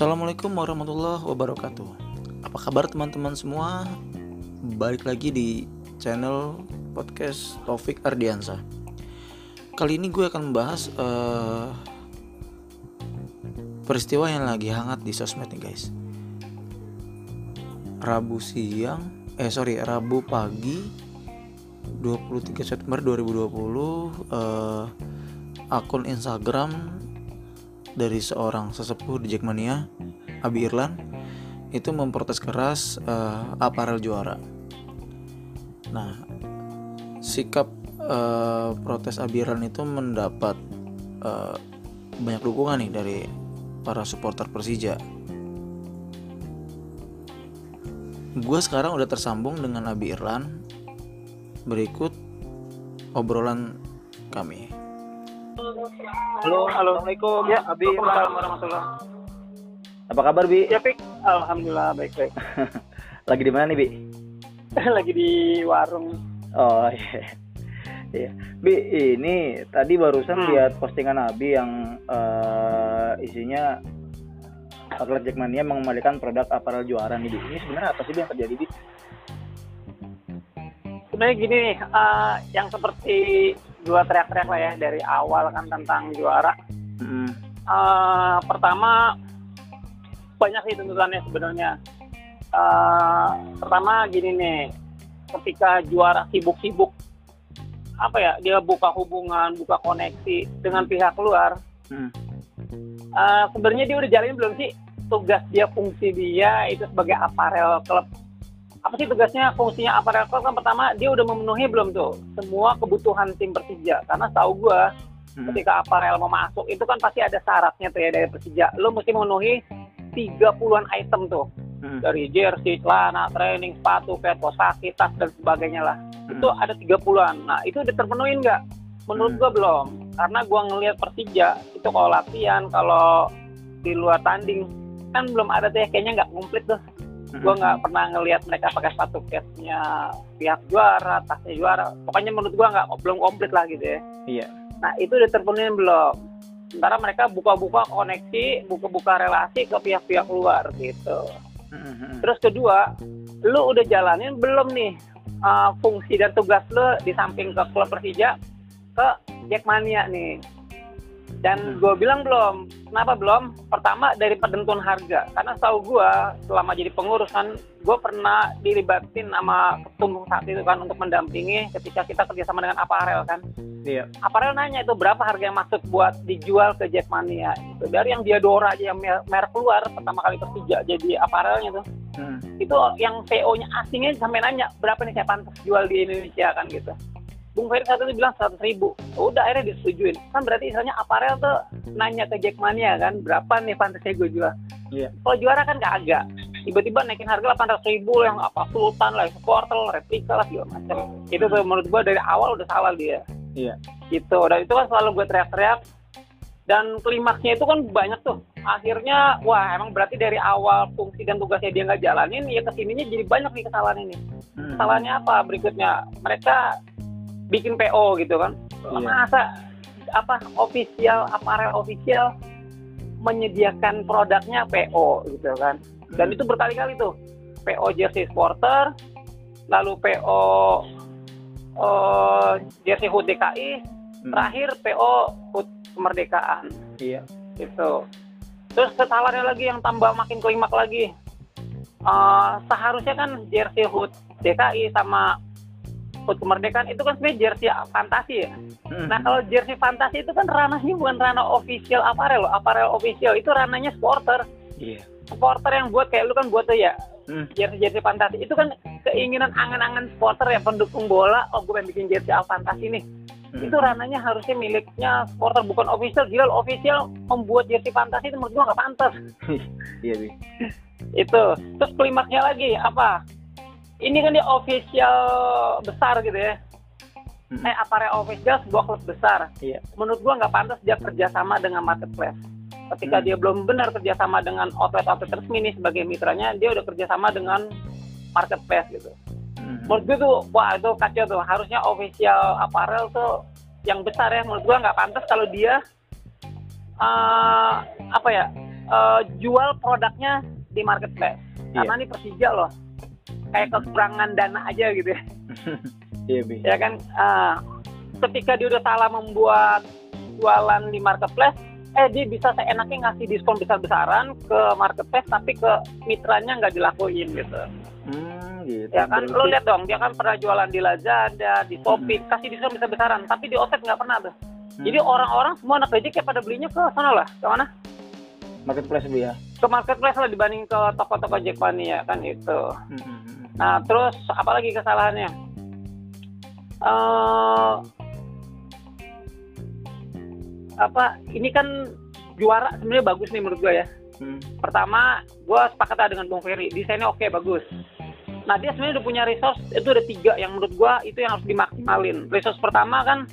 Assalamualaikum warahmatullahi wabarakatuh. Apa kabar teman-teman semua? Balik lagi di channel podcast Taufik Ardiansa. Kali ini gue akan membahas uh, peristiwa yang lagi hangat di sosmed nih guys. Rabu siang, eh sorry Rabu pagi 23 September 2020 uh, akun Instagram dari seorang sesepuh di Jackmania, Abi Irlan, itu memprotes keras uh, aparel juara. Nah, sikap uh, protes Abi Irlan itu mendapat uh, banyak dukungan nih dari para supporter Persija. Gue sekarang udah tersambung dengan Abi Irlan. Berikut obrolan kami. Halo, halo. Assalamualaikum. Ya, Abi. Waalaikumsalam Apa kabar, Bi? Ya, Pik. Alhamdulillah baik-baik. Lagi di mana nih, Bi? Lagi di warung. Oh, iya. Iya. Bi, ini tadi barusan Hmm. lihat postingan Abi yang eh, isinya Atlet Jackmania mengembalikan produk aparel juara nih, Bi. Ini sebenarnya apa sih Bi yang terjadi, Bi? Sebenarnya gini nih, eh, yang seperti dua teriak-teriak lah ya dari awal kan tentang juara. Hmm. Eh, pertama banyak sih tuntutannya sebenarnya. Eh, pertama gini nih, ketika juara sibuk-sibuk apa ya dia buka hubungan, buka koneksi dengan pihak luar, Hmm. Eh, sebenarnya dia udah jalanin belum sih tugas dia fungsi dia itu sebagai aparel klub apa sih tugasnya fungsinya aparel klub kan pertama dia udah memenuhi belum tuh semua kebutuhan tim Persija karena tahu gua Hmm. ketika aparel mau masuk itu kan pasti ada syaratnya tuh ya dari Persija lo mesti memenuhi 30-an item tuh Hmm. dari jersey, celana, training, sepatu, kaos kaki, tas dan sebagainya lah Hmm. itu ada 30-an. Nah, itu udah terpenuhi nggak? Menurut Hmm. gua belum. Karena gua ngelihat Persija itu kalau latihan, kalau di luar tanding kan belum ada tuh ya, kayaknya nggak komplit tuh. Gua nggak pernah ngelihat mereka pakai sepatu case-nya pihak juara, tasnya juara. Pokoknya menurut gua nggak belum komplit lah gitu ya. Iya. Nah, itu udah terpenuhi belum? Sementara mereka buka-buka koneksi, buka-buka relasi ke pihak-pihak luar gitu. Hmm, hmm, Terus kedua, lu udah jalanin belum nih uh, fungsi dan tugas lu di samping ke klub Persija ke Jackmania nih. Dan gue bilang belum. Kenapa belum? Pertama dari penentuan harga. Karena tahu gue selama jadi pengurus kan, gue pernah dilibatin sama ketum saat itu kan untuk mendampingi ketika kita kerjasama dengan Aparel kan. Iya. Aparel nanya itu berapa harga yang masuk buat dijual ke Jackmania. Itu dari yang Diadora aja yang mer- merek keluar pertama kali Persija jadi aparelnya tuh Hmm. itu yang PO-nya asingnya sampai nanya berapa nih saya pantas jual di Indonesia kan gitu. Bung Ferry satu itu bilang seratus ribu. Udah akhirnya disetujuin. Kan berarti misalnya aparel tuh nanya ke Jackmania kan berapa nih pantasnya gue jual. Iya. Kalau juara kan kagak. Tiba-tiba naikin harga 800 ribu yang apa sultan lah, portal, replika lah segala macam. Itu tuh menurut gue dari awal udah salah dia. Iya. Gitu. Dan itu kan selalu gue teriak-teriak. Dan klimaksnya itu kan banyak tuh. Akhirnya, wah emang berarti dari awal fungsi dan tugasnya dia nggak jalanin, ya ke sininya jadi banyak nih kesalahan ini. Hmm. Kesalahannya apa berikutnya? Mereka bikin PO gitu kan. Iya. Masa apa official aparel official menyediakan produknya PO gitu kan. Dan Hmm. itu berkali-kali tuh. PO jersey supporter, lalu PO eh, jersey HUT DKI, Hmm. terakhir PO HUT kemerdekaan Iya. gitu. Terus kesalahannya lagi yang tambah makin klimak lagi. Eh, seharusnya kan jersey HUT DKI sama HUT kemerdekaan itu kan sebenarnya jersey fantasi ya. Hmm. Nah kalau jersey fantasi itu kan ranahnya bukan ranah official aparel loh. Aparel official itu ranahnya supporter. Iya. Supporter yang buat kayak lu kan buat tuh ya Hmm. jersey-jersey fantasi itu kan keinginan angan-angan supporter ya pendukung bola. Oh gue pengen bikin jersey fantasi nih. Hmm. Itu ranahnya harusnya miliknya supporter bukan official. Gila official membuat jersey fantasi itu menurut gua nggak pantas. Iya, Bi. itu. Terus klimaksnya lagi apa? Ini kan dia official besar gitu ya. Hmm. Eh aparel official sebuah klub besar. Iya. Menurut gua nggak pantas dia kerjasama dengan marketplace. Ketika Hmm. dia belum benar kerjasama dengan outlet-outlet resmi nih sebagai mitranya, dia udah kerjasama dengan marketplace gitu. Hmm. Menurut gue tuh, wah itu kacau tuh. Harusnya official apparel tuh yang besar ya. Menurut gua nggak pantas kalau dia eh, apa ya eh, jual produknya di marketplace. Iya. Karena ini Persija loh. Kayak kekurangan dana aja gitu ya. Iya, Bi. ya kan ah, ketika dia udah salah membuat jualan di marketplace eh dia bisa seenaknya ngasih diskon besar-besaran ke marketplace tapi ke mitranya nggak dilakuin gitu Hmm, gitu. ya kan lo lihat dong dia kan pernah jualan di Lazada di Shopee kasih diskon besar-besaran tapi di offset nggak pernah tuh Hmm. jadi orang-orang semua anak kayak pada belinya ke sana lah ke mana marketplace Bi ya. ke marketplace lah dibanding ke toko-toko Jackmania kan itu Hmm, hmm, hmm. Nah, terus apa lagi kesalahannya? eh apa? Ini kan juara sebenarnya bagus nih menurut gue ya. Hmm. Pertama, gue sepakat dengan Bung Ferry. Desainnya oke bagus. Nah, dia sebenarnya udah punya resource itu ada tiga yang menurut gue itu yang harus dimaksimalin. Resource pertama kan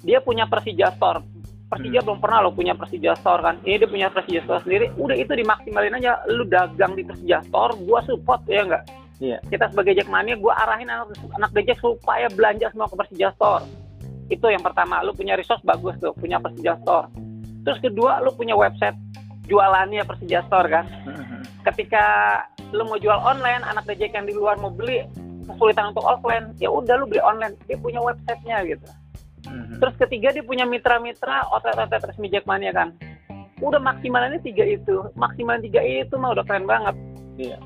dia punya Persija Store. Persija belum pernah lo punya Persija Store kan. Ini dia punya Persija Store sendiri. Udah itu dimaksimalin aja. Lu dagang di Persija Store, gue support ya enggak? Iya. kita sebagai Jackmania gue arahin anak anak Jack supaya belanja semua ke Persija Store itu yang pertama lu punya resource bagus tuh punya Persija Store terus kedua lu punya website jualannya Persija Store kan ketika lu mau jual online anak Jack yang di luar mau beli kesulitan untuk offline ya udah lu beli online dia punya websitenya gitu hmm. terus ketiga dia punya mitra-mitra outlet-outlet resmi Jackmania kan udah maksimalnya tiga itu maksimal tiga itu mah udah keren banget Iya.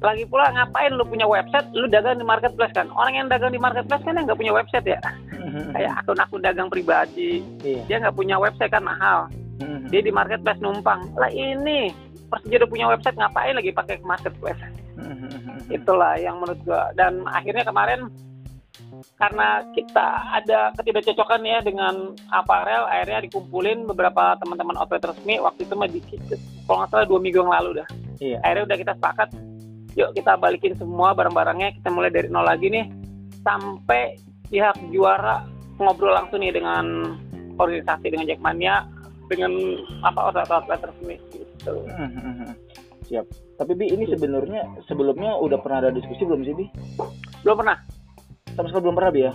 Lagi pula ngapain lu punya website lu dagang di marketplace kan orang yang dagang di marketplace kan yang nggak punya website ya Hmm, hmm. kayak akun-akun dagang pribadi Iya. dia nggak punya website kan mahal Hmm, hmm. dia di marketplace numpang lah ini Persija udah punya website ngapain lagi pakai ke marketplace Hmm, hmm, hmm. itulah yang menurut gua dan akhirnya kemarin karena kita ada ketidakcocokan ya dengan aparel akhirnya dikumpulin beberapa teman-teman outlet resmi waktu itu mah di kalau nggak salah dua minggu yang lalu dah Iya. akhirnya udah kita sepakat yuk kita balikin semua barang-barangnya kita mulai dari nol lagi nih sampai pihak juara ngobrol langsung nih dengan organisasi dengan Jackmania dengan apa outlet-outlet resmi gitu. Siap. Tapi Bi, ini sebenarnya sebelumnya udah pernah ada diskusi belum sih Bi? belum pernah Sama sekali belum pernah Bi ya?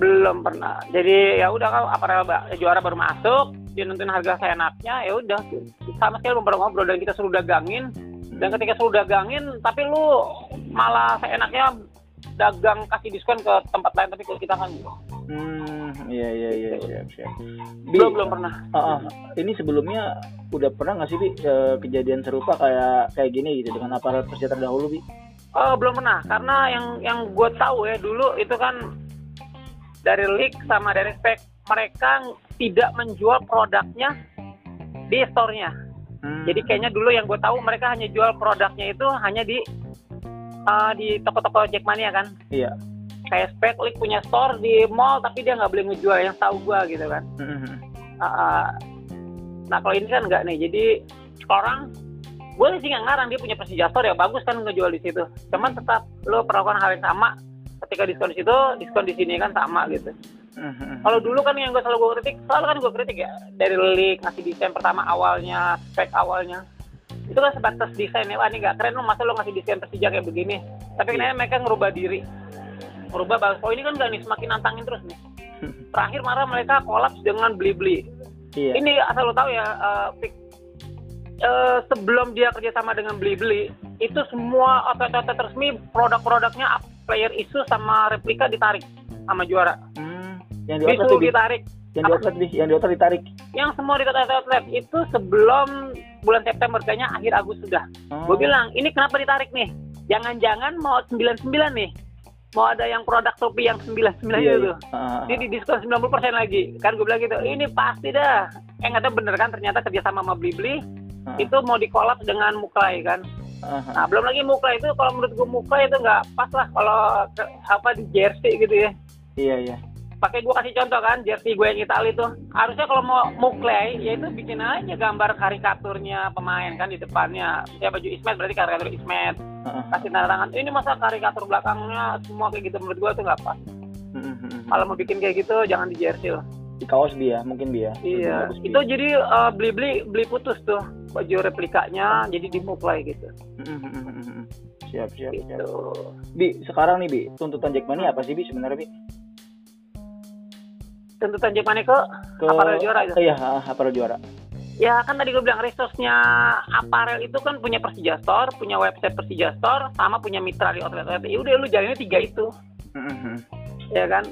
belum pernah jadi ya udah kalau aparel juara baru masuk dia nentuin harga seenaknya ya udah sama sekali belum pernah ngobrol dan kita suruh dagangin dan ketika suruh dagangin tapi lu malah seenaknya dagang kasih diskon ke tempat lain tapi kalau kita kan Hmm, iya iya iya siap siap. Bi, belum belum pernah ah, ah, ini sebelumnya udah pernah nggak sih Bi eh, kejadian serupa kayak kayak gini gitu dengan aparat Persija terdahulu Bi? Oh belum pernah karena yang yang gue tahu ya dulu itu kan dari leak sama dari spek mereka tidak menjual produknya di store-nya. Hmm. Jadi kayaknya dulu yang gue tahu mereka hanya jual produknya itu hanya di uh, di toko-toko Jackmania kan. Iya. Kayak spek leak punya store di mall tapi dia nggak boleh ngejual yang tahu gue gitu kan. Hmm. Uh, uh, nah kalau ini kan nggak nih jadi orang gue sih nggak ngarang dia punya Persija Store ya bagus kan ngejual di situ cuman tetap lo perlakukan hal yang sama ketika diskon di situ diskon di sini kan sama gitu. Kalau dulu kan yang gue selalu gue kritik selalu kan gue kritik ya dari leak ngasih desain pertama awalnya spek awalnya. Itu kan sebatas desain ya wah ini nggak keren lo masa lo ngasih desain Persija kayak begini? Tapi kenapa mereka ngerubah diri. Ngerubah bagus oh ini kan gak nih semakin nantangin terus nih. Terakhir marah mereka kolaps dengan beli-beli. Iya. ini asal lo tahu ya Pik, eh, sebelum dia kerjasama dengan beli-beli itu semua outlet-outlet resmi produk-produknya player isu sama replika ditarik sama juara. Hmm, yang di outlet ditarik. yang di outlet yang di outlet ditarik. yang semua di outlet-outlet itu sebelum bulan September kayaknya akhir Agustus sudah Oh. gue bilang ini kenapa ditarik nih? Jangan-jangan mau 99 nih. Mau ada yang produk topi yang 99 Iya, itu iya. Ah, ah, ini di diskon 90% lagi. Kan gue bilang gitu ini pasti dah. Eh nggak tahu bener kan ternyata kerjasama sama Blibli ah, itu mau dikolap dengan Muklai kan. Ah, ah. nah belum lagi Muklai itu kalau menurut gue Muklai itu nggak pas lah kalau apa di jersey gitu ya. Iya iya. Pakai gue kasih contoh kan jersey gue yang Itali itu harusnya kalau mau Muklai ya itu bikin aja gambar karikaturnya pemain kan di depannya ya baju Ismet berarti karikatur Ismet kasih tanda tangan ini masa karikatur belakangnya semua kayak gitu menurut gue itu nggak pas kalau mau bikin kayak gitu jangan di jersey lah di kaos Bi ya, mungkin Bi ya. Iya, itu jadi eh, beli-beli beli putus tuh baju replikanya jadi gitu. Hmm, hmm, hmm. Siap siap siap. Gitu. Bi, sekarang nih Bi, tuntutan Jackmania apa sih Bi sebenarnya Bi? Tuntutan Jackmania ke Ke Aparel juara itu? Iya, aparel juara. ya kan tadi gue bilang resource-nya aparel itu kan punya Persija Store, punya website Persija Store, sama punya mitra di outlet-outlet. Ya udah lu jalannya tiga itu, Mhm. ya kan?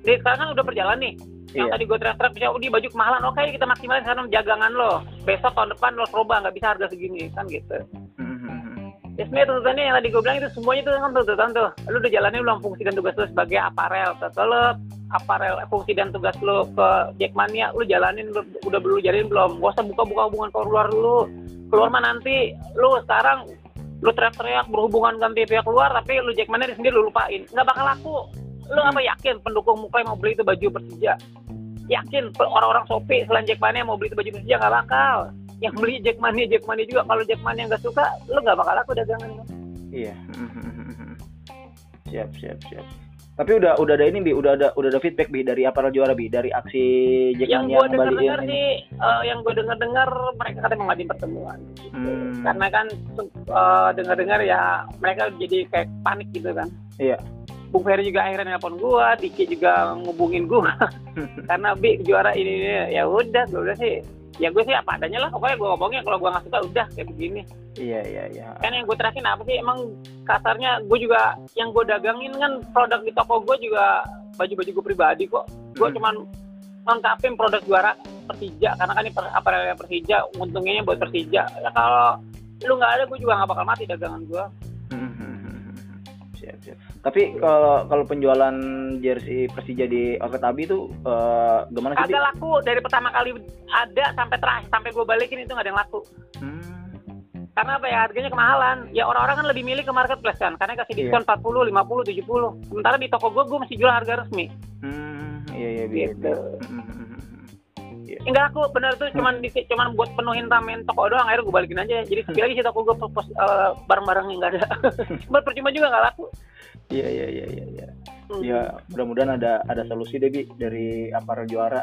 Jadi sekarang kan udah berjalan nih. Yang Iya. tadi gue teriak-teriak, misalnya, "Oh, di baju kemahalan, oke kita maksimalin sekarang jagangan lo. Besok tahun depan lo coba nggak bisa harga segini, kan gitu. Mhm. Ya sebenarnya tuntutannya yang tadi gue bilang itu semuanya itu kan tuntutan tuh. Lu udah jalanin belum fungsi dan tugas lu sebagai aparel klub, aparel fungsi dan tugas lu ke Jackmania, lu jalanin lu, udah belum jalanin belum? Gak usah buka-buka hubungan keluar dulu. Keluar mah nanti lu sekarang lu teriak-teriak berhubungan ganti pihak luar tapi lu Jackmania sendiri lu lupain. Nggak bakal laku. Lu apa yakin pendukung muka yang mau beli itu baju Persija? Yakin orang-orang Shopee selain Jackmania mau beli itu baju Persija nggak bakal. Yang beli Jackmania, Jackmania juga. Kalau Jackmania nggak suka, lu nggak bakal laku dagangan. Iya. Siap, siap, siap. Tapi udah udah ada ini bi, udah ada udah ada feedback bi dari aparel juara bi dari aksi yang Jackmania gue dengar dengar sih eh, yang gue dengar dengar mereka katanya mau ngadain pertemuan gitu. Hmm. karena kan eh, dengar dengar ya mereka jadi kayak panik gitu kan Iya. Bung Ferry juga akhirnya nelpon gua, Diki juga ngubungin gua karena bi juara ini, ini. ya udah gue udah sih ya gue sih apa adanya lah pokoknya gue ngomongnya kalau gue nggak suka udah kayak begini. Iya, iya, iya. kan yang gue terakhir apa sih emang kasarnya gue juga yang gue dagangin kan produk di toko gue juga baju-baju gue pribadi kok. Gue Hmm. cuman lengkapin produk juara Persija karena kan ini per, aparelnya Persija untungnya buat Persija. Ya kalau lu nggak ada gue juga nggak bakal mati dagangan gue siap, siap. Tapi kalau kalau penjualan jersey Persija di outlet Abi itu eh, gimana sih? Bi? kagak laku dari pertama kali ada sampai terakhir sampai gue balikin itu nggak ada yang laku Hmm. karena apa ya harganya kemahalan ya orang-orang kan lebih milih ke marketplace kan karena kasih Iya. diskon 40 50 70 sementara di toko gue gue masih jual harga resmi Hmm, iya iya iya. Gitu. Iya. Enggak aku bener tuh cuman di cuman buat penuhin ramen toko doang akhirnya gue balikin aja jadi sepi lagi sih toko gue pos eh, barang-barang yang nggak ada buat percuma juga nggak laku Iya iya iya iya. iya. Hmm. Ya mudah-mudahan ada ada solusi deh Bi dari aparel juara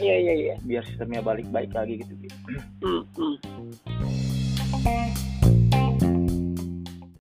iya iya iya biar sistemnya balik baik lagi gitu Bi. Hmm, hmm.